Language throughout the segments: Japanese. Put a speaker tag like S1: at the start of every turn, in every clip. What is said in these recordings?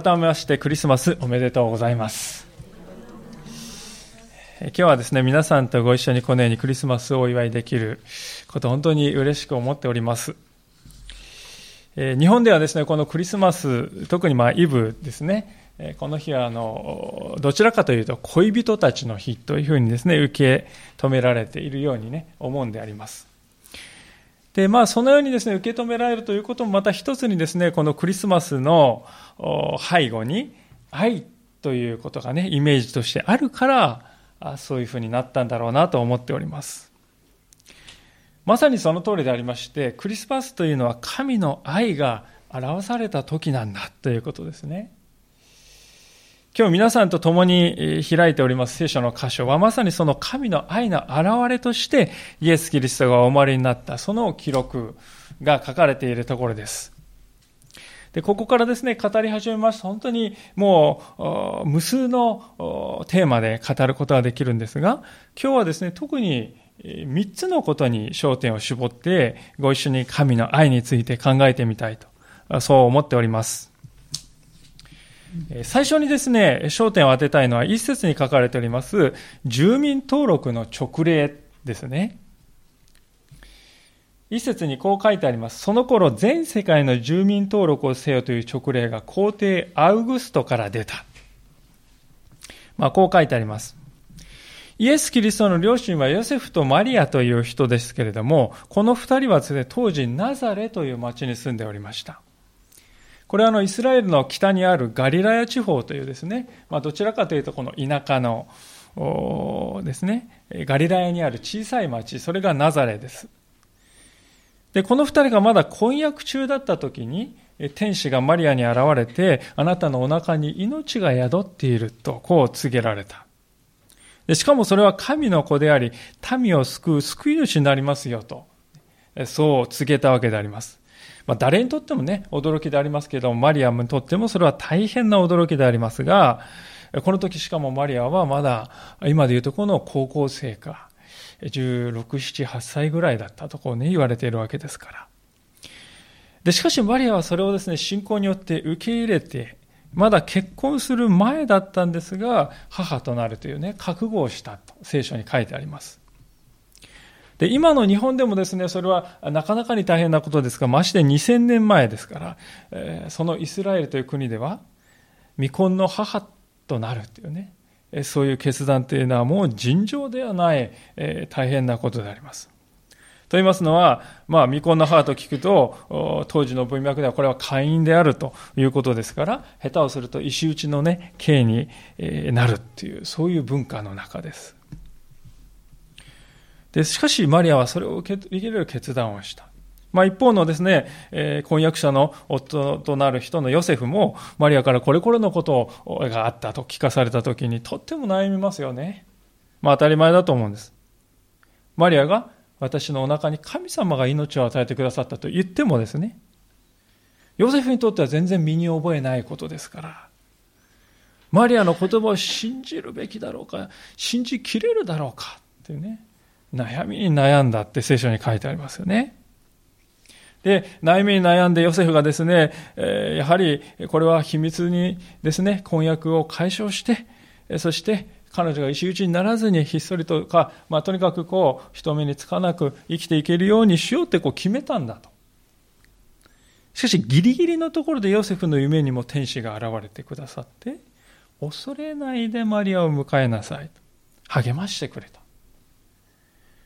S1: 改めましてクリスマスおめでとうございます。今日はですね、皆さんとご一緒にこのようにクリスマスをお祝いできること、本当に嬉しく思っております。日本ではですね、このクリスマス、特にまあイブですね、この日はあのどちらかというと恋人たちの日というふうにですね受け止められているようにね思うんであります。で、まあ、そのようにですね、受け止められるということもまた一つにですね、このクリスマスの背後に愛ということがね、イメージとしてあるから、そういうふうになったんだろうなと思っております。まさにその通りでありまして、クリスマスというのは神の愛が表された時なんだということですね。今日皆さんと共に開いております聖書の箇所はまさにその神の愛の現れとしてイエス・キリストがお生まれになったその記録が書かれているところです。で、ここからですね、語り始めますと、本当にもう無数のテーマで語ることができるんですが、今日はですね、特に3つのことに焦点を絞って、ご一緒に神の愛について考えてみたいと、そう思っております。最初にですね、焦点を当てたいのは一節に書かれております住民登録の勅令ですね。一節にこう書いてあります。その頃全世界の住民登録をせよという勅令が皇帝アウグストから出た。まあこう書いてあります。イエス・キリストの両親はヨセフとマリアという人ですけれども、この二人はですね、当時ナザレという町に住んでおりました。これはあのイスラエルの北にあるガリラヤ地方というですね、まあ、どちらかというとこの田舎のですね、ガリラヤにある小さい町、それがナザレです。で、この二人がまだ婚約中だった時に、天使がマリアに現れて、あなたのお腹に命が宿っていると、こう告げられた。でしかもそれは神の子であり、民を救う救い主になりますよと、そう告げたわけであります。まあ、誰にとってもね、驚きでありますけれども、マリアムにとってもそれは大変な驚きでありますが、この時しかもマリアはまだ、今でいうとこの高校生か、16、7、8歳ぐらいだったとこうね、言われているわけですから。で、しかしマリアはそれをですね、信仰によって受け入れて、まだ結婚する前だったんですが、母となるというね、覚悟をしたと聖書に書いてあります。で、今の日本でもですね、それはなかなかに大変なことですが、まして2000年前ですから、えー、そのイスラエルという国では、未婚の母となるというね、そういう決断というのはもう尋常ではない、えー、大変なことであります。と言いますのは、まあ、未婚の母と聞くと、当時の文脈ではこれは会員であるということですから、下手をすると石打ちのね、刑になるっていう、そういう文化の中です。で、しかしマリアはそれを受け入れる決断をした。まあ一方のですね、えー、婚約者の夫となる人のヨセフも、マリアからこれこれのことがあったと聞かされたときに、とっても悩みますよね。まあ当たり前だと思うんです。マリアが私のお腹に神様が命を与えてくださったと言ってもですね、ヨセフにとっては全然身に覚えないことですから、マリアの言葉を信じるべきだろうか、信じきれるだろうかっていうね、悩みに悩んだって聖書に書いてありますよね。で、悩みに悩んでヨセフがですね、えやはりこれは秘密にですね、婚約を解消して、そして彼女が石打ちにならずにひっそりとか、まあ、とにかくこう、人目につかなく生きていけるようにしようってこう決めたんだと。しかし、ギリギリのところでヨセフの夢にも天使が現れてくださって、恐れないでマリアを迎えなさいと励ましてくれた。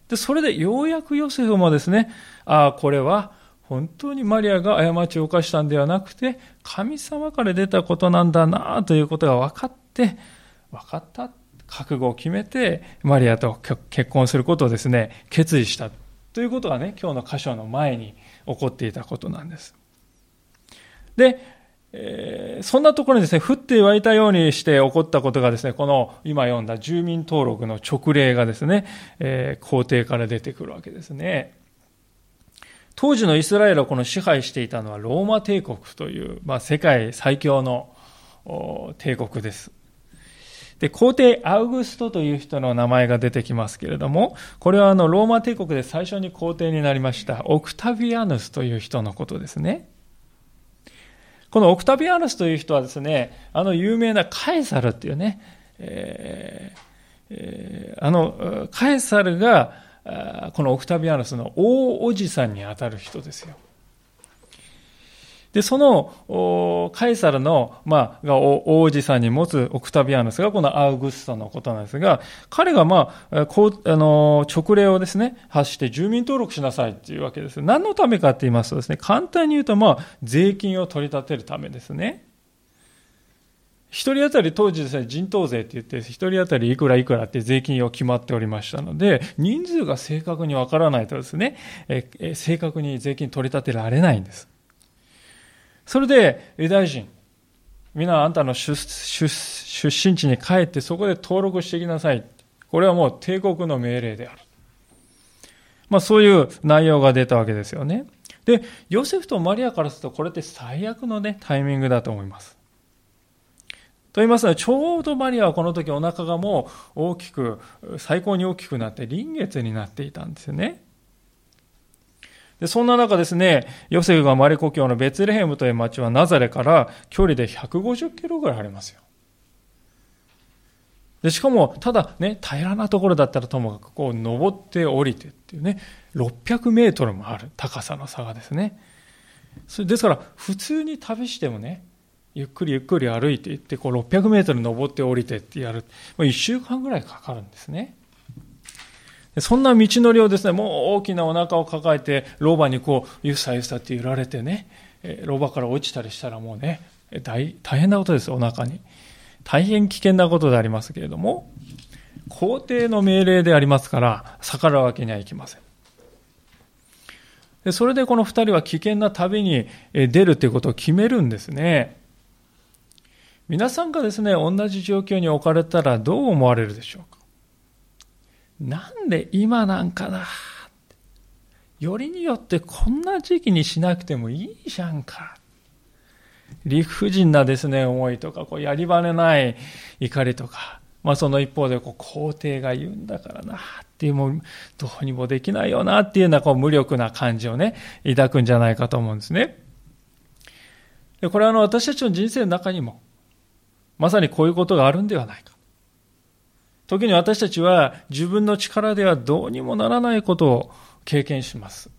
S1: で、それでようやくヨセフもですね、ああ、これは本当にマリアが過ちを犯したんではなくて、神様から出たことなんだなということが分かって、分かった。覚悟を決めて、マリアと結婚することをですね、決意したということがね、今日の箇所の前に起こっていたことなんです。で、えー、そんなところにですね、降って湧いたようにして起こったことがですね、この今読んだ住民登録の直令がですね、えー、皇帝から出てくるわけですね。当時のイスラエルをこの支配していたのはローマ帝国という、まあ、世界最強の帝国です。で、皇帝アウグストという人の名前が出てきますけれども、これはあのローマ帝国で最初に皇帝になりましたオクタビアヌスという人のことですね。このオクタビアヌスという人はですね、あの有名なカエサルっていうね、えーえー、あの、カエサルが、このオクタビアヌスの大おじさんにあたる人ですよ。で、その、カエサルの、まあ、が王子さんに持つオクタビアヌスがこのアウグストのことなんですが、彼がまあ、こう、あの、直令をですね、発して住民登録しなさいっていうわけです。何のためかって言いますとですね、簡単に言うとまあ、税金を取り立てるためですね。一人当たり当時ですね、人頭税って言って、一人当たりいくらいくらって税金を決まっておりましたので、人数が正確にわからないとですね、え正確に税金取り立てられないんです。それで、ユダヤ人、皆あんたの出身地に帰ってそこで登録してきなさい。これはもう帝国の命令である。まあそういう内容が出たわけですよね。で、ヨセフとマリアからするとこれって最悪のね、タイミングだと思います。と言いますのは、ちょうどマリアはこの時お腹がもう大きく、最高に大きくなって臨月になっていたんですよね。でそんな中ですね、ヨセフがマリ故郷のベツレヘムという町はナザレから距離で150キロぐらいありますよ。でしかも、ただね、平らなところだったらともかく、こう、登って降りてっていうね、600メートルもある高さの差がですね。それですから、普通に旅してもね、ゆっくりゆっくり歩いていって、こう、600メートル登って降りてってやる。1週間ぐらいかかるんですね。そんな道のりをですね、もう大きなお腹を抱えて、老婆にこう、ゆさゆさって揺られてね、老婆から落ちたりしたらもうね、大大変なことです、お腹に。大変危険なことでありますけれども、皇帝の命令でありますから、逆らうわけにはいきません。でそれでこの二人は危険な旅に出るということを決めるんですね。皆さんがですね、同じ状況に置かれたらどう思われるでしょうかなんで今なんかなよりによってこんな時期にしなくてもいいじゃんか。理不尽なですね、思いとか、こうやり場のない怒りとか、まあその一方でこう皇帝が言うんだからなっていうもうどうにもできないよなっていうようなこう無力な感じをね、抱くんじゃないかと思うんですね。でこれはあの私たちの人生の中にも、まさにこういうことがあるんではないか。時に私たちは自分の力ではどうにもならないことを経験します。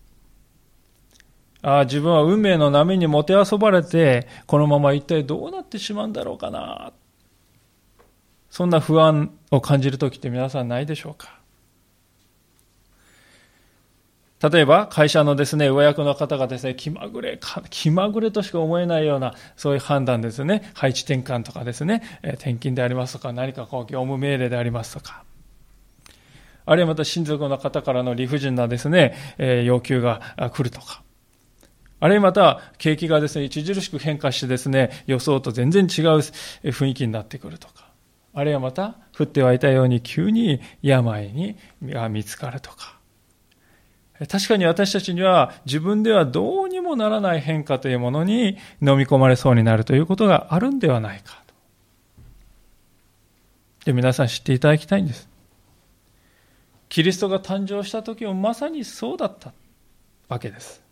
S1: ああ、自分は運命の波にもてあそばれて、このまま一体どうなってしまうんだろうかな。そんな不安を感じる時って皆さんないでしょうか？例えば、会社のですね、上役の方がですね、気まぐれか、気まぐれとしか思えないような、そういう判断ですね、配置転換とかですね、転勤でありますとか、何かこう、業務命令でありますとか、あるいはまた親族の方からの理不尽なですね、要求が来るとか、あるいはまた、景気がですね、著しく変化してですね、予想と全然違う雰囲気になってくるとか、あるいはまた、降ってはいたように急に病に見つかるとか、確かに私たちには自分ではどうにもならない変化というものに飲み込まれそうになるということがあるんではないかと。で、皆さん知っていただきたいんです。キリストが誕生した時もまさにそうだったわけです。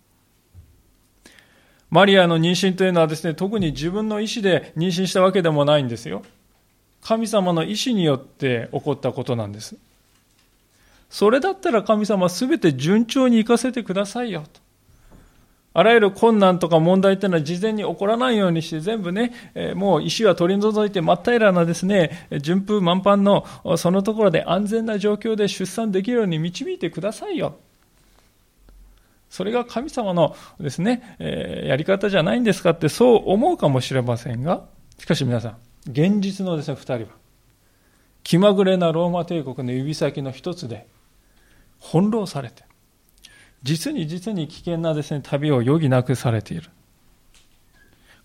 S1: マリアの妊娠というのはですね、特に自分の意思で妊娠したわけでもないんですよ。神様の意思によって起こったことなんです。それだったら神様すべて順調に行かせてくださいよと。あらゆる困難とか問題っていうのは事前に起こらないようにして全部ね、もう石は取り除いて真っ平らなですね、順風満帆のそのところで安全な状況で出産できるように導いてくださいよ。それが神様のですね、えー、やり方じゃないんですかってそう思うかもしれませんが、しかし皆さん、現実のですね、二人は、気まぐれなローマ帝国の指先の一つで、翻弄されて、実に実に危険なですね、旅を余儀なくされている。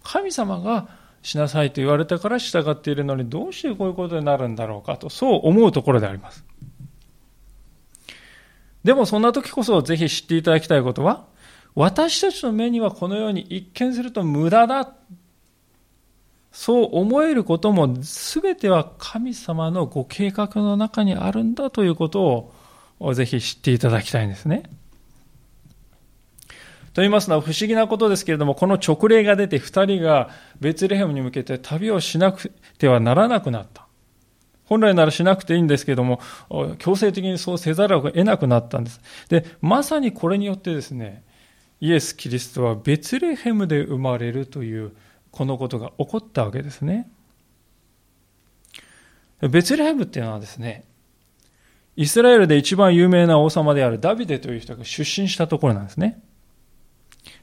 S1: 神様がしなさいと言われたから従っているのにどうしてこういうことになるんだろうかと、そう思うところであります。でもそんな時こそぜひ知っていただきたいことは、私たちの目にはこのように一見すると無駄だ。そう思えることも全ては神様のご計画の中にあるんだということををぜひ知っていただきたいんですね。と言いますのは不思議なことですけれども、この直令が出て二人がベツレヘムに向けて旅をしなくてはならなくなった。本来ならしなくていいんですけれども、強制的にそうせざるを得なくなったんです。で、まさにこれによってですね、イエス・キリストはベツレヘムで生まれるというこのことが起こったわけですね。ベツレヘムっていうのはですね、イスラエルで一番有名な王様であるダビデという人が出身したところなんですね。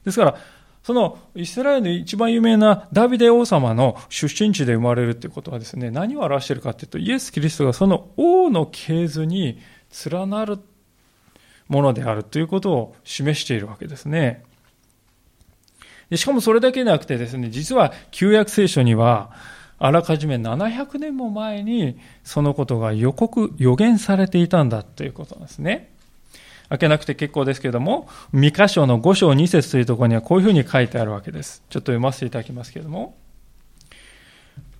S1: ですから、そのイスラエルの一番有名なダビデ王様の出身地で生まれるということはですね、何を表しているかというと、イエス・キリストがその王の系図に連なるものであるということを示しているわけですね。しかもそれだけでなくてですね、実は旧約聖書には、あらかじめ700年も前にそのことが予告、予言されていたんだということですね。開けなくて結構ですけれども、三箇所の5章2節というところにはこういうふうに書いてあるわけです。ちょっと読ませていただきますけれども。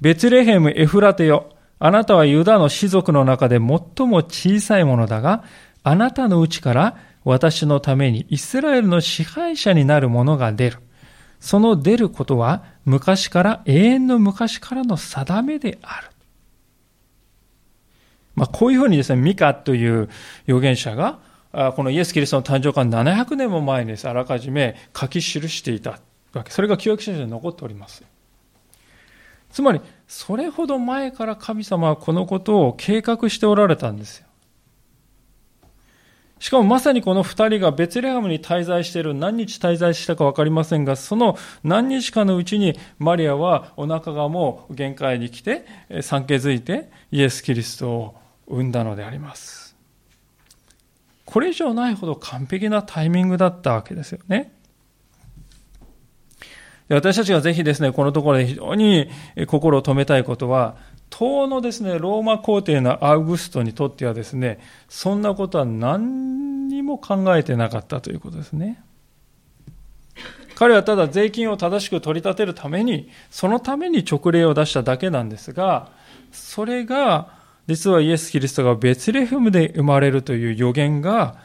S1: ベツレヘム・エフラテよ。あなたはユダの士族の中で最も小さいものだが、あなたのうちから私のためにイスラエルの支配者になる者が出る。その出ることは昔から永遠の昔からの定めである。まあ、こういうふうにですね、ミカという預言者が、このイエス・キリストの誕生から700年も前にです、あらかじめ書き記していたわけ。それが旧約聖書に残っております。つまり、それほど前から神様はこのことを計画しておられたんですよ。しかもまさにこの二人がベツレハムに滞在している何日滞在したか分かりませんが、その何日かのうちにマリアはお腹がもう限界に来て、産気づいてイエス・キリストを産んだのであります。これ以上ないほど完璧なタイミングだったわけですよね。私たちがぜひですね、このところで非常に心を止めたいことは、当のですね、ローマ皇帝のアウグストにとってはですね、そんなことは何にも考えてなかったということですね。彼はただ税金を正しく取り立てるために、そのために直令を出しただけなんですが、それが、実はイエス・キリストがベツレヘムで生まれるという予言が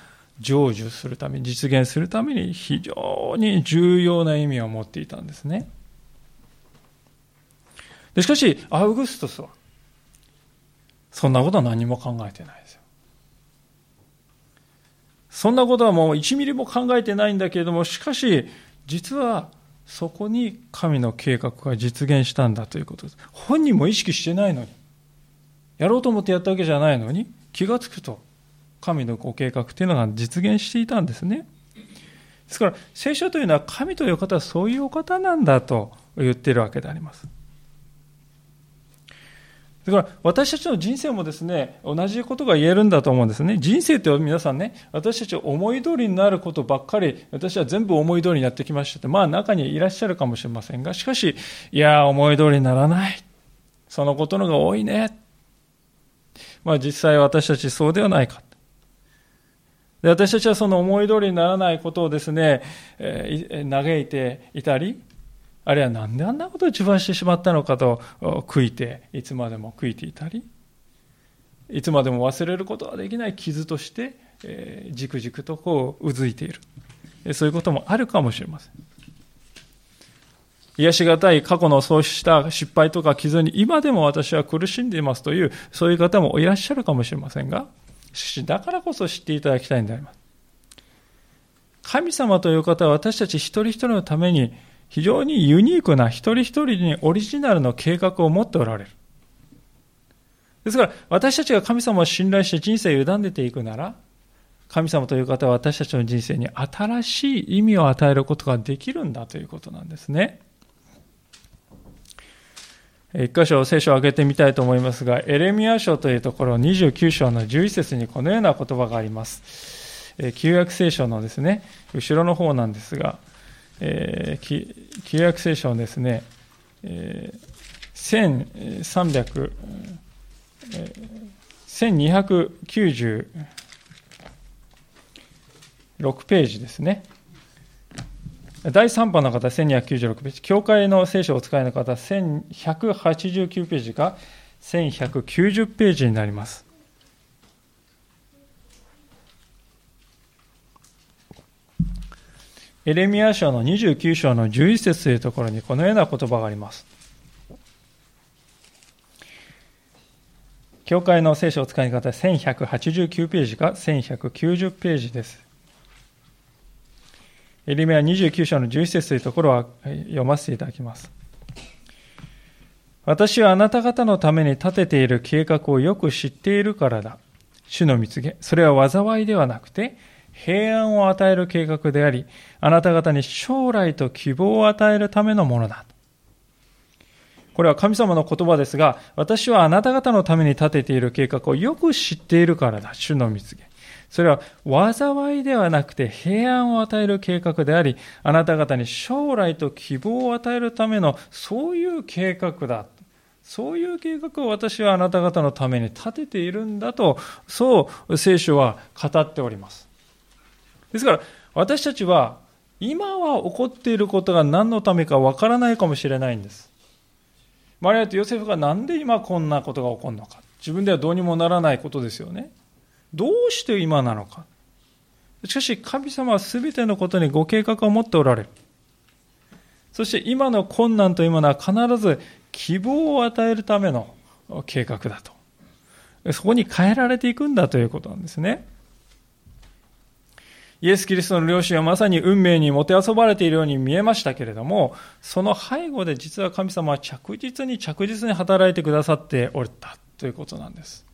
S1: 成就するために、実現するために非常に重要な意味を持っていたんですね。でしかし、アウグストスは、そんなことは何も考えてないですよ。そんなことはもう1ミリも考えてないんだけれども、しかし、実はそこに神の計画が実現したんだということです。本人も意識してないのに、やろうと思ってやったわけじゃないのに、気がつくと、神のご計画というのが実現していたんですね。ですから、聖書というのは神という方はそういうお方なんだと言っているわけであります。だから私たちの人生もですね、同じことが言えるんだと思うんですね。人生って皆さんね、私たち思い通りになることばっかり、私は全部思い通りにやってきましたって、まあ中にいらっしゃるかもしれませんが、しかし、いや、思い通りにならない。そのことのが多いね。まあ実際私たちそうではないか。で私たちはその思い通りにならないことをですね、えー、嘆いていたり、あるいはなんであんなことを自慢してしまったのかと悔いて、いつまでも悔いていたり、いつまでも忘れることができない傷として、えー、じくじくとこううずいている。そういうこともあるかもしれません。癒しがたい過去のそうした失敗とか傷に今でも私は苦しんでいますという、そういう方もいらっしゃるかもしれませんが、しかしだからこそ知っていただきたいんであります。神様という方は私たち一人一人のために非常にユニークな一人一人にオリジナルの計画を持っておられる。ですから、私たちが神様を信頼して人生を委ねていくなら、神様という方は私たちの人生に新しい意味を与えることができるんだということなんですね。一箇所聖書を挙げてみたいと思いますが、エレミア書というところ29章の11節にこのような言葉があります。旧約聖書のですね、後ろの方なんですが、えー、旧約聖書のですね、えー、1300、えー、1296ページですね。第3版の方、1296ページ。教会の聖書をお使いの方、1189ページか1190ページになります。エレミア書の29章の11節というところにこのような言葉があります。教会の聖書を使い方は1189ページか1190ページです。エリメア29章の11節というところは読ませていただきます。私はあなた方のために立てている計画をよく知っているからだ。主の蜜げ。それは災いではなくて、平安を与える計画であり、あなた方に将来と希望を与えるためのものだ。これは神様の言葉ですが、私はあなた方のために立てている計画をよく知っているからだ。主の蜜げ。それは災いではなくて平安を与える計画であり、あなた方に将来と希望を与えるためのそういう計画だ。そういう計画を私はあなた方のために立てているんだと、そう聖書は語っております。ですから、私たちは今は起こっていることが何のためかわからないかもしれないんです。マリアとヨセフがなんで今こんなことが起こるのか。自分ではどうにもならないことですよね。どうして今なのか。しかし神様は全てのことにご計画を持っておられる。そして今の困難というものは必ず希望を与えるための計画だと。そこに変えられていくんだということなんですね。イエス・キリストの両親はまさに運命にもてあそばれているように見えましたけれども、その背後で実は神様は着実に着実に働いてくださっておったということなんです。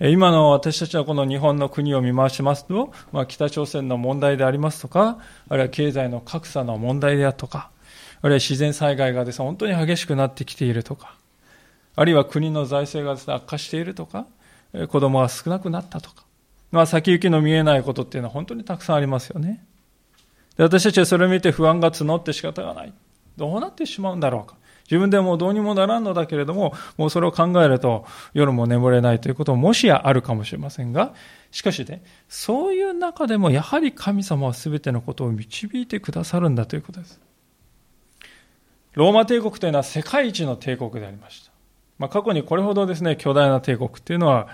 S1: 今の私たちはこの日本の国を見回しますと、まあ、北朝鮮の問題でありますとか、あるいは経済の格差の問題であるとか、あるいは自然災害がです、ね、本当に激しくなってきているとか、あるいは国の財政がです、ね、悪化しているとか、子供が少なくなったとか、まあ、先行きの見えないことっていうのは本当にたくさんありますよね。で私たちはそれを見て不安が募って仕方がない。どうなってしまうんだろうか。自分でもどうにもならんのだけれども、もうそれを考えると夜も眠れないということももしやあるかもしれませんが、しかしね、そういう中でもやはり神様は全てのことを導いてくださるんだということです。ローマ帝国というのは世界一の帝国でありました。まあ、過去にこれほどですね、巨大な帝国っていうのは、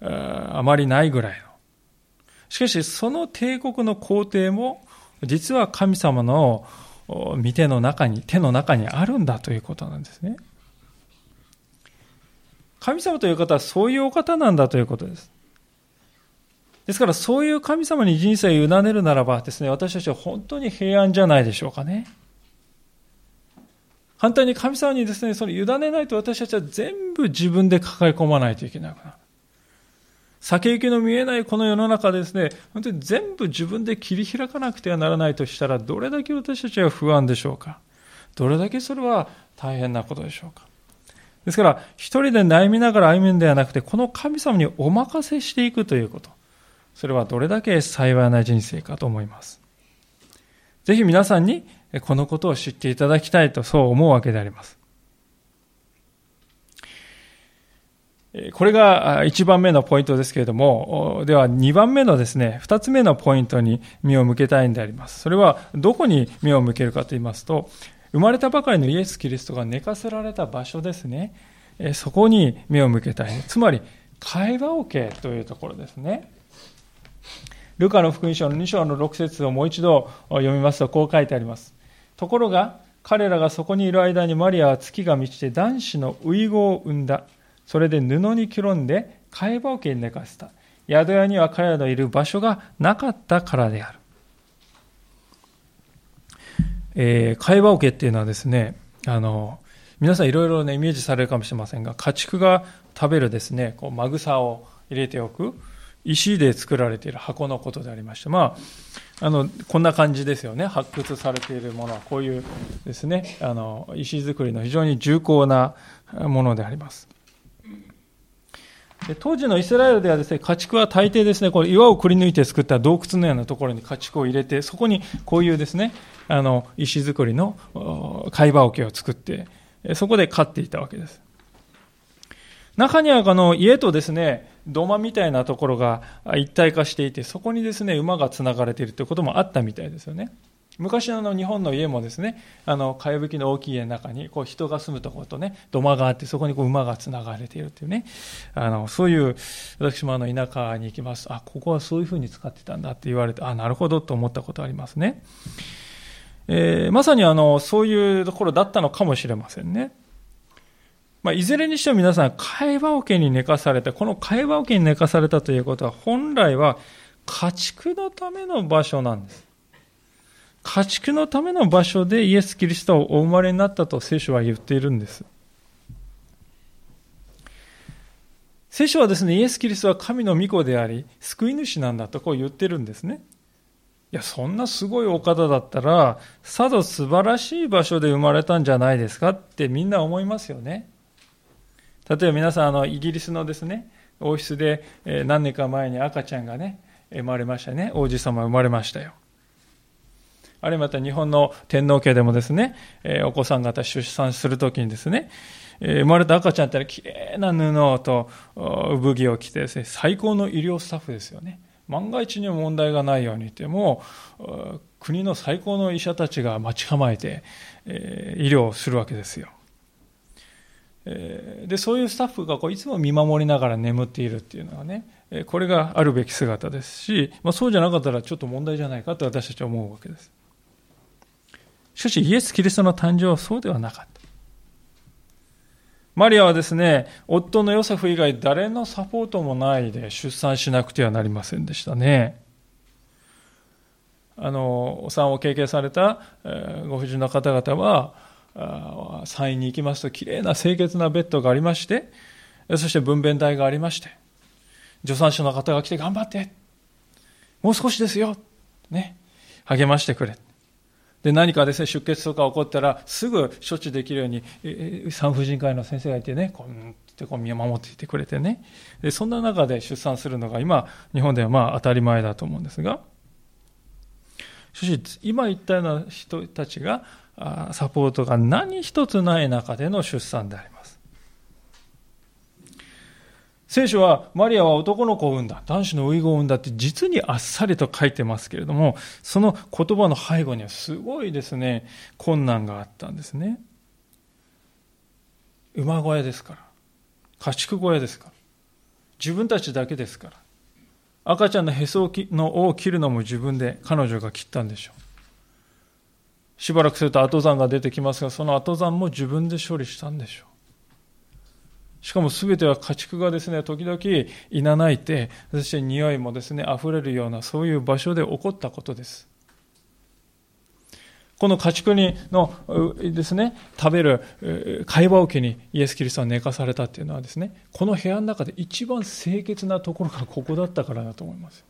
S1: あまりないぐらい。しかし、その帝国の皇帝も、実は神様の見ての中に、手の中にあるんだということなんですね。神様という方はそういうお方なんだということです。ですからそういう神様に人生を委ねるならばですね、私たちは本当に平安じゃないでしょうかね。反対に神様にですね、それ委ねないと私たちは全部自分で抱え込まないといけなくなる。先行きの見えないこの世の中ですね、本当に全部自分で切り開かなくてはならないとしたら、どれだけ私たちは不安でしょうか。どれだけそれは大変なことでしょうか。ですから、一人で悩みながら歩むんではなくて、この神様にお任せしていくということ。それはどれだけ幸いな人生かと思います。ぜひ皆さんにこのことを知っていただきたいとそう思うわけであります。これが1番目のポイントですけれども、では2番目のですね、2つ目のポイントに目を向けたいんであります。それはどこに目を向けるかと言いますと、生まれたばかりのイエス・キリストが寝かせられた場所ですね。そこに目を向けたい。つまり、会話を受けというところですね。ルカの福音書の2章の6節をもう一度読みますと、こう書いてあります。ところが、彼らがそこにいる間にマリアは月が満ちて男子の遺語を産んだ。それで布にくるんで貝羽桶に寝かせた。宿屋には彼らのいる場所がなかったからである。えー、貝羽桶っていうのはですね、あの、皆さんいろいろね、イメージされるかもしれませんが、家畜が食べるですね、こう、マグサを入れておく、石で作られている箱のことでありまして、まあ、あの、こんな感じですよね。発掘されているものは、こういうですね、あの、石造りの非常に重厚なものであります。当時のイスラエルではですね、家畜は大抵ですね、これ岩をくり抜いて作った洞窟のようなところに家畜を入れて、そこにこういうですね、あの、石造りの貝羽桶を作って、そこで飼っていたわけです。中にはあの家とですね、土間みたいなところが一体化していて、そこにですね、馬が繋がれているということもあったみたいですよね。昔の日本の家もですね、あの、かやぶきの大きい家の中に、こう人が住むところとね、土間があって、そこにこう馬が繋がれているというね、あの、そういう、私もあの、田舎に行きます。あ、ここはそういうふうに使ってたんだって言われて、あ、なるほどと思ったことありますね。えー、まさにあの、そういうところだったのかもしれませんね。まあ、いずれにしても皆さん、会話桶に寝かされた、この会話桶に寝かされたということは、本来は家畜のための場所なんです。家畜のための場所でイエス・キリストをお生まれになったと聖書は言っているんです。聖書はですね、イエス・キリストは神の御子であり、救い主なんだとこう言ってるんですね。いや、そんなすごいお方だったら、さぞ素晴らしい場所で生まれたんじゃないですかってみんな思いますよね。例えば皆さん、あの、イギリスのですね、王室で何年か前に赤ちゃんがね、生まれましたね。王子様生まれましたよ。あるいはまた日本の天皇家でもですね、えお子さん方出産するときにですね、え生まれた赤ちゃんって綺麗な布と産着を着てですね、最高の医療スタッフですよね。万が一にも問題がないようにっても国の最高の医者たちが待ち構えて、え医療をするわけですよ。でそういうスタッフがこういつも見守りながら眠っているっていうのはねこれがあるべき姿ですし、まあ、そうじゃなかったらちょっと問題じゃないかと私たちは思うわけですしかしイエス・キリストの誕生はそうではなかった。マリアはですね、夫のヨセフ以外誰のサポートもないで出産しなくてはなりませんでしたね。あの、お産を経験された、ご婦人の方々は、産院に行きますと綺麗な清潔なベッドがありまして、そして分娩台がありまして、助産師の方が来て頑張って、もう少しですよ、ね、励ましてくれ。で、何かですね、出血とか起こったら、すぐ処置できるように、産婦人科医の先生がいてね、こうってこう見守っていてくれてね。で、そんな中で出産するのが今、日本ではまあ当たり前だと思うんですが、しかし、今言ったような人たちが、サポートが何一つない中での出産であります。聖書はマリアは男の子を産んだ、男子の遺言を産んだって実にあっさりと書いてますけれども、その言葉の背後にはすごいですね、困難があったんですね。馬小屋ですから。家畜小屋ですから。自分たちだけですから。赤ちゃんのへそのを切るのも自分で彼女が切ったんでしょう。しばらくすると後山が出てきますが、その後山も自分で処理したんでしょう。しかも全ては家畜がですね、時々いなないて、そして匂いもですね、溢れるような、そういう場所で起こったことです。この家畜にのですね、食べる会話桶にイエス・キリストは寝かされたっていうのはですね、この部屋の中で一番清潔なところがここだったからだと思います。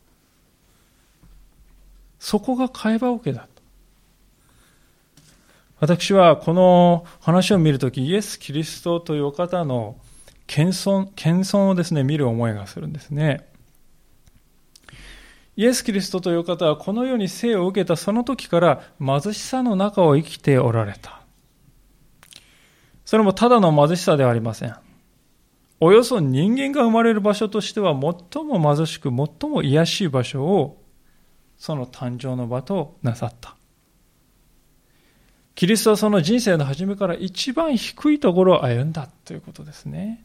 S1: そこが会話桶だ。私はこの話を見るとき、イエス・キリストというお方の謙遜、謙遜をですね、見る思いがするんですね。イエス・キリストという方はこの世に生を受けたその時から貧しさの中を生きておられた。それもただの貧しさではありません。およそ人間が生まれる場所としては最も貧しく最も癒しい場所をその誕生の場となさった。キリストはその人生の初めから一番低いところを歩んだということですね。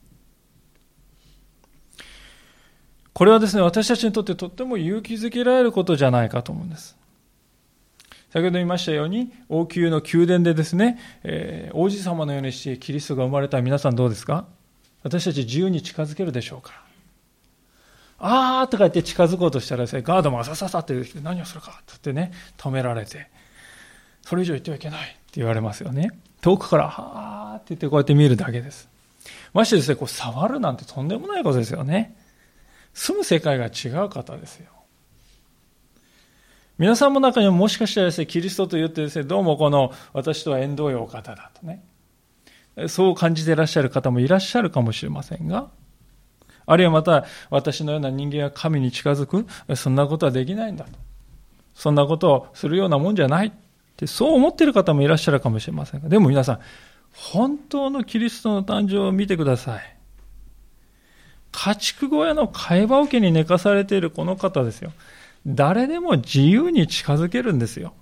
S1: これはですね、私たちにとってとっても勇気づけられることじゃないかと思うんです。先ほど言いましたように、王宮の宮殿でですね、えー、王子様のようにしてキリストが生まれた皆さんどうですか？私たち自由に近づけるでしょうか？あーとか言って近づこうとしたらですね、ガードマンさささって何をするか？って言ってね、止められて、それ以上言ってはいけないって言われますよね。遠くから、はーって言ってこうやって見るだけです。ましてですね、こう触るなんてとんでもないことですよね。住む世界が違う方ですよ。皆さんの中にももしかしたらですね、キリストと言ってですね、どうもこの私とは縁遠いお方だとね、そう感じていらっしゃる方もいらっしゃるかもしれませんが、あるいはまた私のような人間が神に近づく、そんなことはできないんだと。そんなことをするようなもんじゃないってそう思っている方もいらっしゃるかもしれませんが、でも皆さん、本当のキリストの誕生を見てください。家畜小屋の会話桶に寝かされているこの方ですよ。誰でも自由に近づけるんですよ。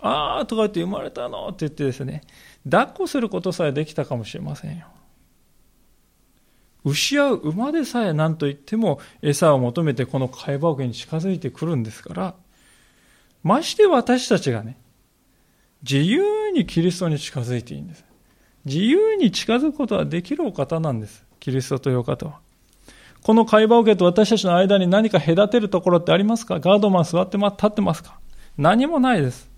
S1: あーとか言って生まれたのって言ってですね、抱っこすることさえできたかもしれませんよ。牛や馬でさえ何と言っても餌を求めてこの貝羽桶に近づいてくるんですから、まして私たちがね、自由にキリストに近づいていいんです。自由に近づくことはできるお方なんです。キリストというお方は。この会話を受けと私たちの間に何か隔てるところってありますか？ガードマン座って立ってますか？何もないです。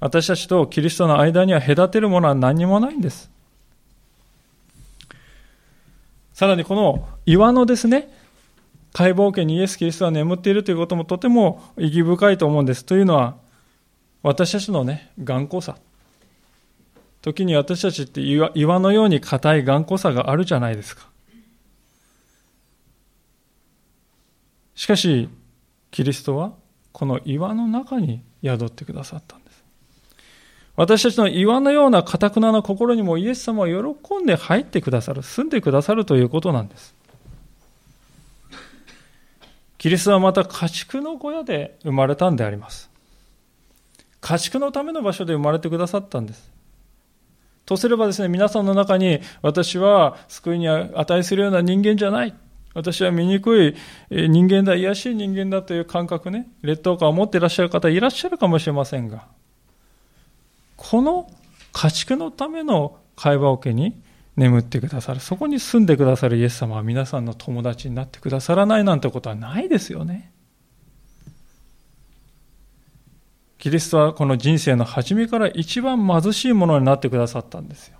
S1: 私たちとキリストの間には隔てるものは何もないんです。さらにこの岩のですね、解剖家にイエス・キリストは眠っているということもとても意義深いと思うんです。というのは、私たちのね、頑固さ。時に私たちって岩のように硬い頑固さがあるじゃないですか。しかし、キリストはこの岩の中に宿ってくださったんです。私たちの岩のような堅くなな心にもイエス様は喜んで入ってくださる、住んでくださるということなんです。キリストはまた家畜の小屋で生まれたんであります。家畜のための場所で生まれてくださったんです。とすればですね、皆さんの中に私は救いに値するような人間じゃない。私は醜い人間だ、癒しい人間だという感覚ね、劣等感を持っていらっしゃる方いらっしゃるかもしれませんが、この家畜のための会話桶に眠ってくださる、そこに住んでくださるイエス様は皆さんの友達になってくださらないなんてことはないですよね。キリストはこの人生の初めから一番貧しいものになってくださったんですよ。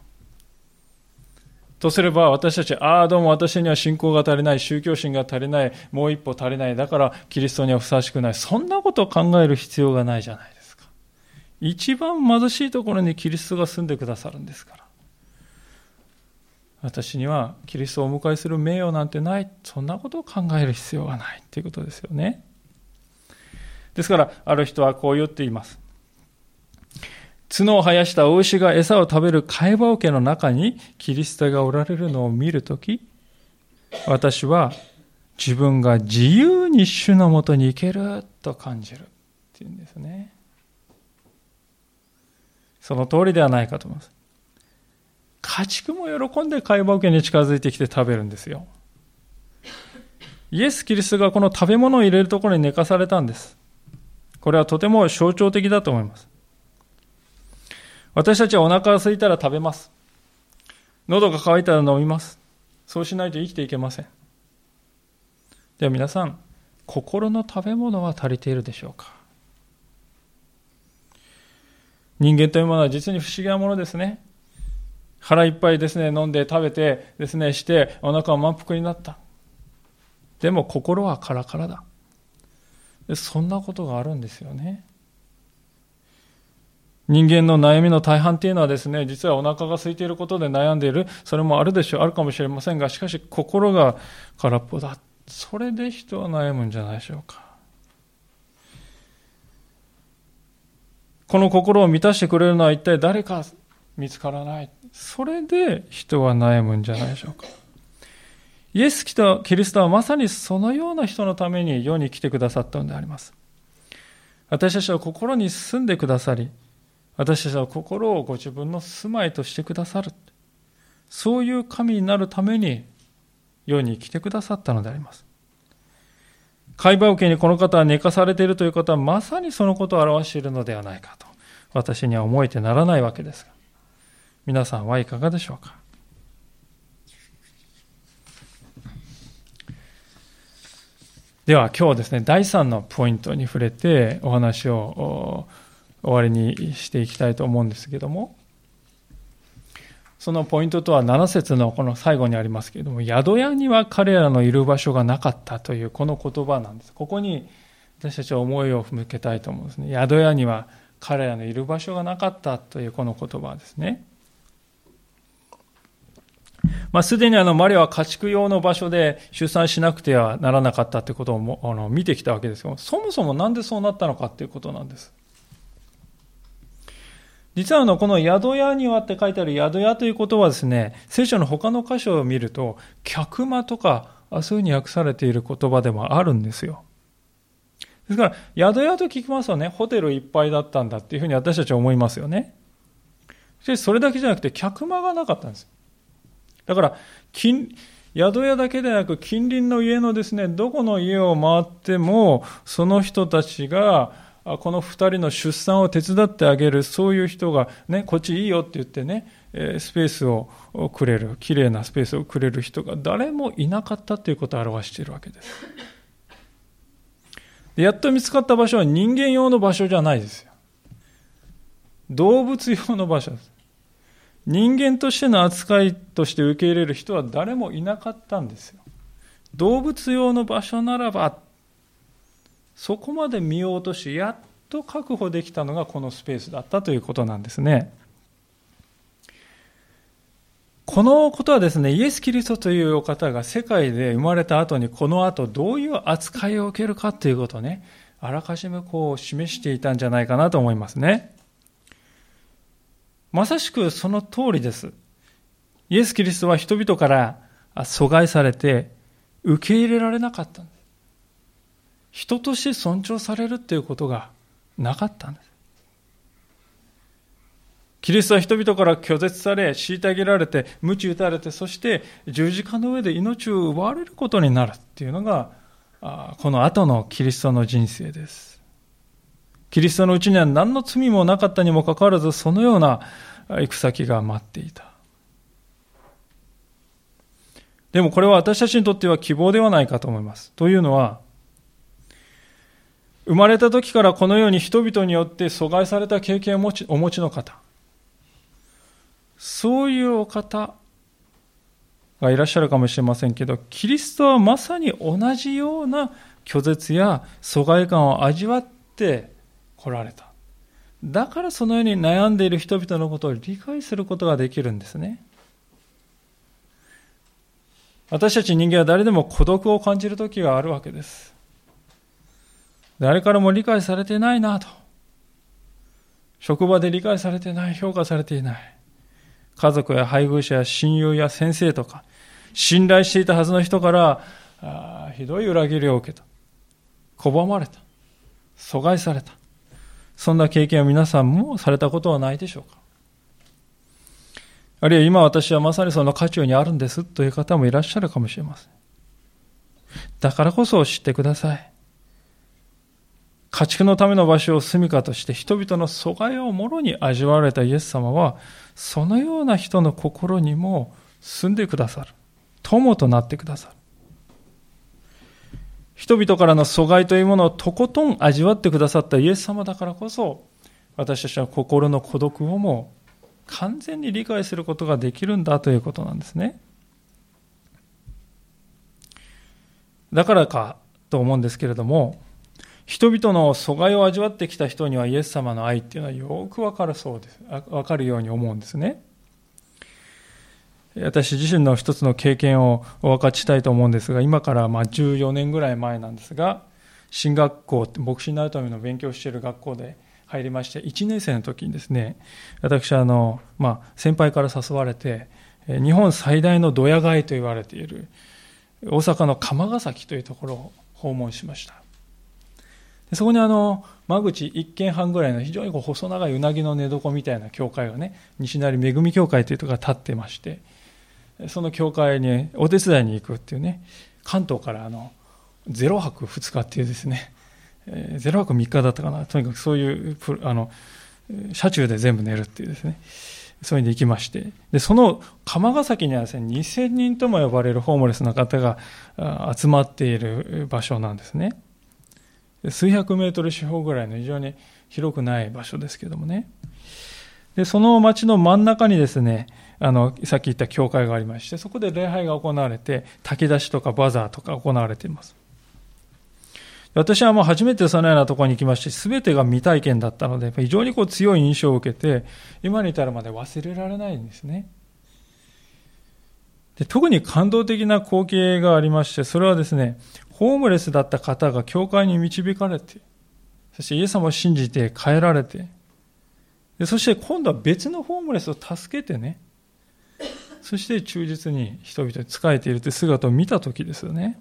S1: とすれば私たち、ああ、どうも私には信仰が足りない、宗教心が足りない、もう一歩足りない、だからキリストにはふさわしくない、そんなことを考える必要がないじゃないですか。一番貧しいところにキリストが住んでくださるんですから。私にはキリストをお迎えする名誉なんてない、そんなことを考える必要がないということですよね。ですから、ある人はこう言っています。角を生やした大牛が餌を食べる貝羽桶の中にキリストがおられるのを見るとき、私は自分が自由に主のもとに行けると感じるっていうんですね。その通りではないかと思います。家畜も喜んで貝羽桶に近づいてきて食べるんですよ。イエス・キリストがこの食べ物を入れるところに寝かされたんです。これはとても象徴的だと思います。私たちはお腹が空いたら食べます。喉が渇いたら飲みます。そうしないと生きていけません。では皆さん、心の食べ物は足りているでしょうか？人間というものは実に不思議なものですね。腹いっぱいですね、飲んで食べてですね、してお腹は満腹になった。でも心はカラカラだ。そんなことがあるんですよね。人間の悩みの大半っていうのはですね、実はお腹が空いていることで悩んでいる、それもあるでしょう、あるかもしれませんが、しかし心が空っぽだ。それで人は悩むんじゃないでしょうか。この心を満たしてくれるのは一体誰か見つからない。それで人は悩むんじゃないでしょうか。イエス・キリストはまさにそのような人のために世に来てくださったのであります。私たちは心に住んでくださり、私たちは心をご自分の住まいとしてくださる。そういう神になるために世に来てくださったのであります。会話受けにこの方は寝かされているということはまさにそのことを表しているのではないかと私には思えてならないわけですが皆さんはいかがでしょうか？では今日ですね第3のポイントに触れてお話を終わりにしていきたいと思うんですけども、そのポイントとは7節のこの最後にありますけれども、宿屋には彼らのいる場所がなかったというこの言葉なんです。ここに私たちは思いを向けたいと思うんですね。宿屋には彼らのいる場所がなかったというこの言葉ですね。まあ、すでにあのマリアは家畜用の場所で出産しなくてはならなかったということをもあの見てきたわけですけどそもそもなんでそうなったのかということなんです。実はあの、この宿屋にはって書いてある宿屋ということはですね、聖書の他の箇所を見ると、客間とか、そういうふうに訳されている言葉でもあるんですよ。ですから、宿屋と聞きますとね、ホテルいっぱいだったんだっていうふうに私たちは思いますよね。しかし、それだけじゃなくて、客間がなかったんです。だから、宿屋だけでなく、近隣の家のですね、どこの家を回っても、その人たちが、この二人の出産を手伝ってあげる、そういう人が、ね、こっちいいよって言ってね、スペースをくれる、綺麗なスペースをくれる人が誰もいなかったということを表しているわけです。でやっと見つかった場所は人間用の場所じゃないですよ。動物用の場所です。人間としての扱いとして受け入れる人は誰もいなかったんですよ。動物用の場所ならば、そこまで見ようとし、やっと確保できたのがこのスペースだったということなんですね。このことはですね、イエス・キリストというお方が世界で生まれた後にこの後どういう扱いを受けるかということをね、あらかじめこう示していたんじゃないかなと思いますね。まさしくその通りです。イエス・キリストは人々から阻害されて受け入れられなかった人として尊重されるということがなかったんです。キリストは人々から拒絶され、虐げられて、鞭打たれて、そして十字架の上で命を奪われることになるっていうのが、この後のキリストの人生です。キリストのうちには何の罪もなかったにもかかわらず、そのような行く先が待っていた。でもこれは私たちにとっては希望ではないかと思います。というのは、生まれた時からこのように人々によって阻害された経験をお持ちの方、そういうお方がいらっしゃるかもしれませんけど、キリストはまさに同じような拒絶や疎外感を味わって来られた。だからそのように悩んでいる人々のことを理解することができるんですね。私たち人間は誰でも孤独を感じる時があるわけです。誰からも理解されてないなと。職場で理解されてない、評価されていない。家族や配偶者や親友や先生とか、信頼していたはずの人から、あひどい裏切りを受けた。拒まれた。阻害された。そんな経験を皆さんもされたことはないでしょうかあるいは今私はまさにその渦中にあるんですという方もいらっしゃるかもしれません。だからこそ知ってください。家畜のための場所を住みかとして人々の阻害をもろに味わわれたイエス様は、そのような人の心にも住んでくださる。友となってくださる。人々からの阻害というものをとことん味わってくださったイエス様だからこそ、私たちは心の孤独をも完全に理解することができるんだということなんですね。だからかと思うんですけれども、人々の阻害を味わってきた人にはイエス様の愛っていうのはよくわかるそうです。わかるように思うんですね。私自身の一つの経験をお分かちしたいと思うんですが、今からま14年ぐらい前なんですが、進学校、牧師になるための勉強している学校で入りまして、1年生の時にですね、私あの、まあ、先輩から誘われて、日本最大のドヤ街と言われている大阪の釜ヶ崎というところを訪問しました。そこにあの間口1軒半ぐらいの非常にこう細長いうなぎの寝床みたいな教会がね西成恵み教会というところが建ってましてその教会にお手伝いに行くっていうね関東からあの0泊2日っていうですね0泊3日だったかなとにかくそういうあの車中で全部寝るっていうですねそういうに行きましてでその釜ヶ崎にはですね2000人とも呼ばれるホームレスの方が集まっている場所なんですね。数百メートル四方ぐらいの非常に広くない場所ですけどもね。で、その町の真ん中にですね、あの、さっき言った教会がありまして、そこで礼拝が行われて、炊き出しとかバザーとか行われています。私はもう初めてそのようなところに行きまして、すべてが未体験だったので、非常にこう強い印象を受けて、今に至るまで忘れられないんですね。で特に感動的な光景がありまして、それはですね、ホームレスだった方が教会に導かれて、そしてイエス様を信じて帰られて、でそして今度は別のホームレスを助けてね、そして忠実に人々に仕えているという姿を見たときですよね。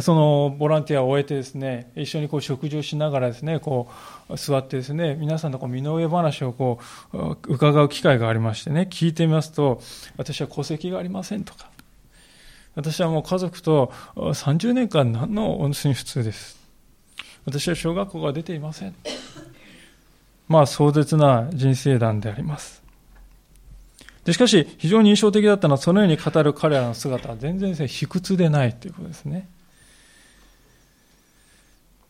S1: そのボランティアを終えてですね、一緒にこう食事をしながらですね、こう座ってですね、皆さんのこう身の上話をこう伺う機会がありましてね、聞いてみますと、私は戸籍がありませんとか、私はもう家族と30年間何の温泉普通です。私は小学校が出ていません。まあ壮絶な人生談であります。でしかし、非常に印象的だったのは、そのように語る彼らの姿は全然卑屈でないということですね。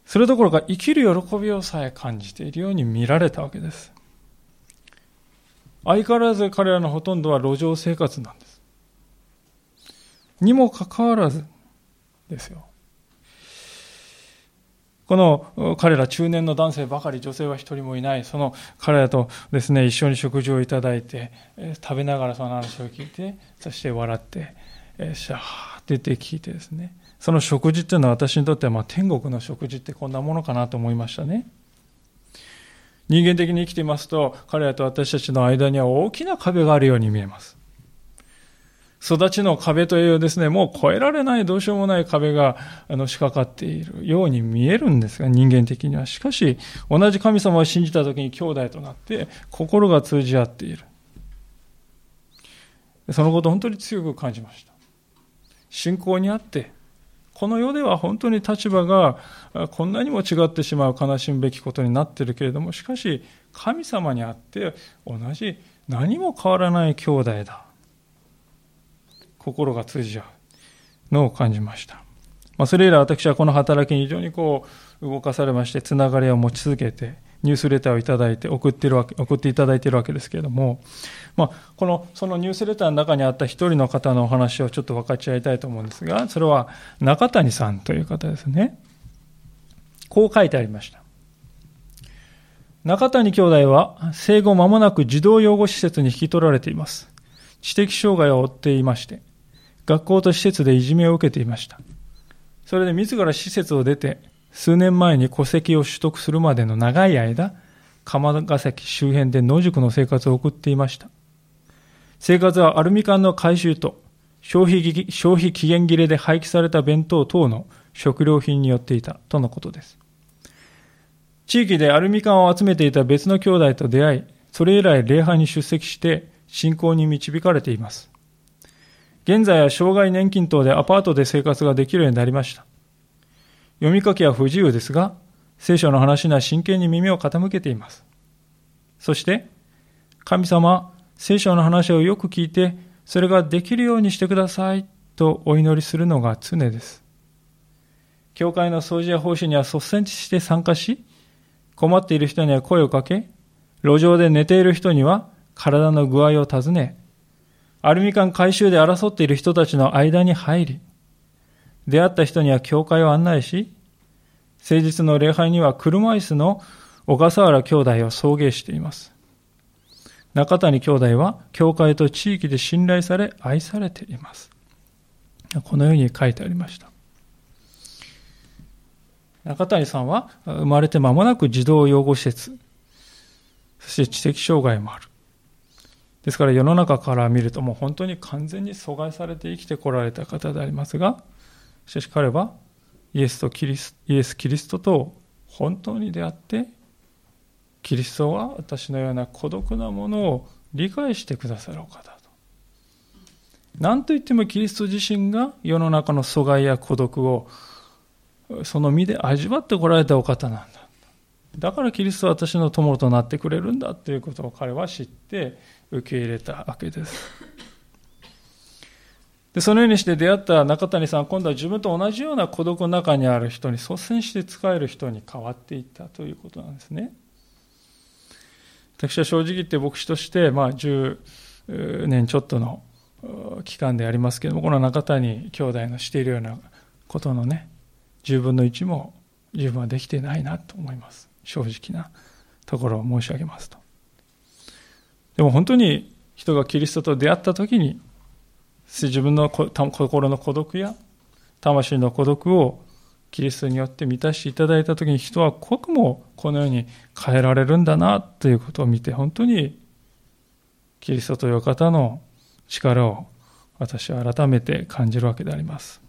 S1: それどころか生きる喜びをさえ感じているように見られたわけです。相変わらず彼らのほとんどは路上生活なんです。にもかかわらずですよ。この彼ら中年の男性ばかり女性は一人もいないその彼らとですね一緒に食事をいただいて食べながらその話を聞いてそして笑ってシャーって出て聞いてですねその食事っていうのは私にとってはまあ天国の食事ってこんなものかなと思いましたね。人間的に生きていますと、彼らと私たちの間には大きな壁があるように見えます。育ちの壁というですね、もう越えられないどうしようもない壁が、あの、仕掛かっているように見えるんですが、人間的には。しかし、同じ神様を信じた時に兄弟となって、心が通じ合っている。そのことを本当に強く感じました。信仰にあって、この世では本当に立場がこんなにも違ってしまう悲しむべきことになっているけれども、しかし神様にあって同じ何も変わらない兄弟だ。心が通じ合うのを感じました。まあ、それ以来私はこの働きに非常にこう動かされまして、つながりを持ち続けて、ニュースレターをいただいて送ってるわけ、送っていただいているわけですけれども、まあ、この、そのニュースレターの中にあった一人の方のお話をちょっと分かち合いたいと思うんですが、それは中谷さんという方ですね。こう書いてありました。中谷兄弟は生後間もなく児童養護施設に引き取られています。知的障害を負っていまして、学校と施設でいじめを受けていました。それで自ら施設を出て、数年前に戸籍を取得するまでの長い間、釜ヶ崎周辺で野宿の生活を送っていました。生活はアルミ缶の回収と消費消費期限切れで廃棄された弁当等の食料品によっていたとのことです。地域でアルミ缶を集めていた別の兄弟と出会い、それ以来礼拝に出席して信仰に導かれています。現在は障害年金等でアパートで生活ができるようになりました。読み書きは不自由ですが、聖書の話には真剣に耳を傾けています。そして、神様、聖書の話をよく聞いて、それができるようにしてくださいとお祈りするのが常です。教会の掃除や奉仕には率先して参加し、困っている人には声をかけ、路上で寝ている人には体の具合を尋ね、アルミ缶回収で争っている人たちの間に入り、出会った人には教会を案内し、誠実の礼拝には車椅子の小笠原兄弟を送迎しています。中谷兄弟は教会と地域で信頼され愛されています。このように書いてありました。中谷さんは生まれて間もなく児童養護施設、そして知的障害もある。ですから世の中から見るともう本当に完全に阻害されて生きてこられた方でありますが、しかし彼はイエスとキリスイエス・キリストと本当に出会って、キリストは私のような孤独なものを理解してくださるお方と。何と言ってもキリスト自身が世の中の阻害や孤独をその身で味わってこられたお方なんだ。だからキリストは私の友となってくれるんだということを彼は知って受け入れたわけです。でそのようにして出会った中谷さんは今度は自分と同じような孤独の中にある人に率先して使える人に変わっていったということなんですね。私は正直言って牧師として、まあ、10年ちょっとの期間でありますけどもこの中谷兄弟のしているようなことのね10分の1も十分はできてないなと思います正直なところを申し上げますとでも本当に人がキリストと出会った時に自分の心の孤独や魂の孤独をキリストによって満たしていただいたときに人は刻もこのように変えられるんだなということを見て本当にキリストという方の力を私は改めて感じるわけであります。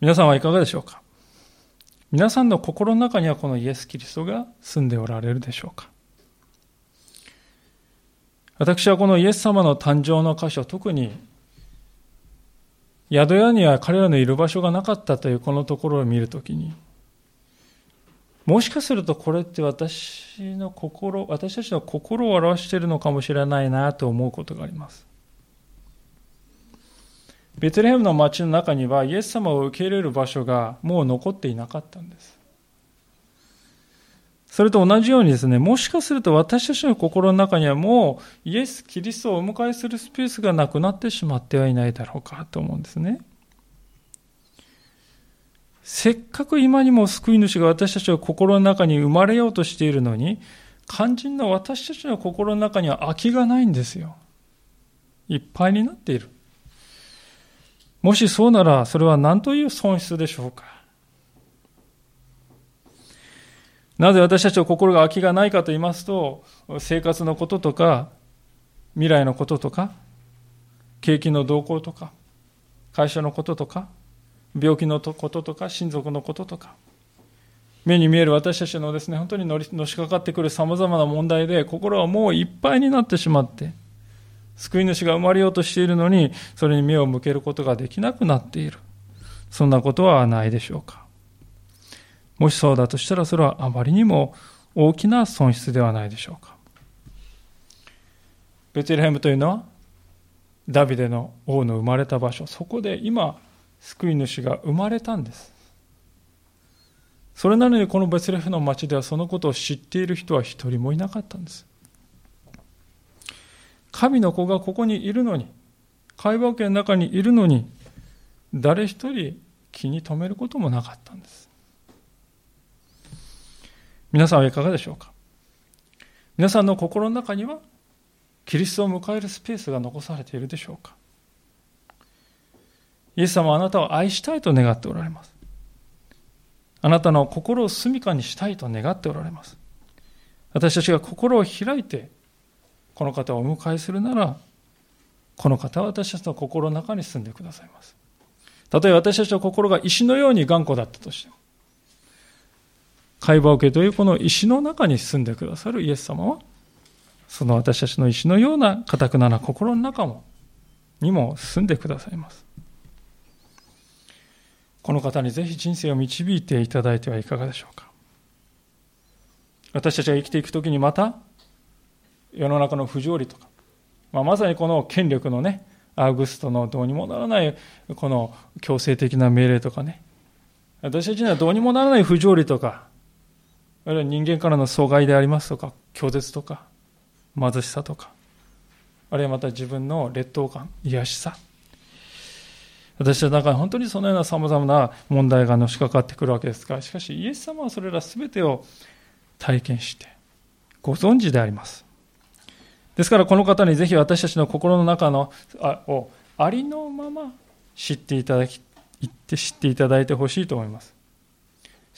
S1: 皆さんはいかがでしょうか皆さんの心の中にはこのイエス・キリストが住んでおられるでしょうか？私はこのイエス様の誕生の箇所、特に宿屋には彼らのいる場所がなかったというこのところを見るときに、もしかするとこれって私の心、私たちの心を表しているのかもしれないなと思うことがあります。ベツレヘムの町の中にはイエス様を受け入れる場所がもう残っていなかったんです。それと同じようにですね、もしかすると私たちの心の中にはもうイエス・キリストをお迎えするスペースがなくなってしまってはいないだろうかと思うんですね。せっかく今にも救い主が私たちの心の中に生まれようとしているのに、肝心の私たちの心の中には空きがないんですよ。いっぱいになっている。もしそうなら、それは何という損失でしょうか？なぜ私たちの心が空きがないかと言いますと、生活のこととか、未来のこととか、景気の動向とか、会社のこととか、病気のこととか、親族のこととか、目に見える私たちのですね、本当にのしかかってくる様々な問題で、心はもういっぱいになってしまって、救い主が生まれようとしているのに、それに目を向けることができなくなっている。そんなことはないでしょうか。もしそうだとしたらそれはあまりにも大きな損失ではないでしょうか。ベツレヘムというのはダビデの王の生まれた場所、そこで今、救い主が生まれたんです。それなのにこのベツレヘムの町ではそのことを知っている人は一人もいなかったんです。神の子がここにいるのに、会話圏の中にいるのに、誰一人気に留めることもなかったんです。皆さんはいかがでしょうか？皆さんの心の中にはキリストを迎えるスペースが残されているでしょうか？イエス様はあなたを愛したいと願っておられます。あなたの心を住みかにしたいと願っておられます。私たちが心を開いてこの方をお迎えするならこの方は私たちの心の中に住んでくださいます。たとえ私たちの心が石のように頑固だったとしても会話を受けというこの石の中に住んでくださるイエス様は、その私たちの石のような堅くなな心の中も、にも住んでくださいます。この方にぜひ人生を導いていただいてはいかがでしょうか。私たちが生きていくときにまた、世の中の不条理とか、まあ、まさにこの権力のね、アウグストのどうにもならないこの強制的な命令とかね、私たちにはどうにもならない不条理とか、あるいは人間からの阻害でありますとか、拒絶とか、貧しさとか、あるいはまた自分の劣等感、癒しさ。私の中に本当にそのような様々な問題がのしかかってくるわけですが、しかしイエス様はそれら全てを体験して、ご存知であります。ですからこの方にぜひ私たちの心の中のあをありのまま知っていただき、言って知っていただいてほしいと思います。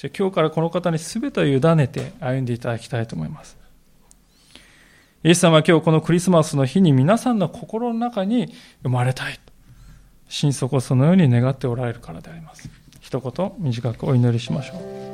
S1: 今日からこの方に全てを委ねて歩んでいただきたいと思います。イエス様は今日このクリスマスの日に皆さんの心の中に生まれたい。心底そのように願っておられるからであります。一言短くお祈りしましょう。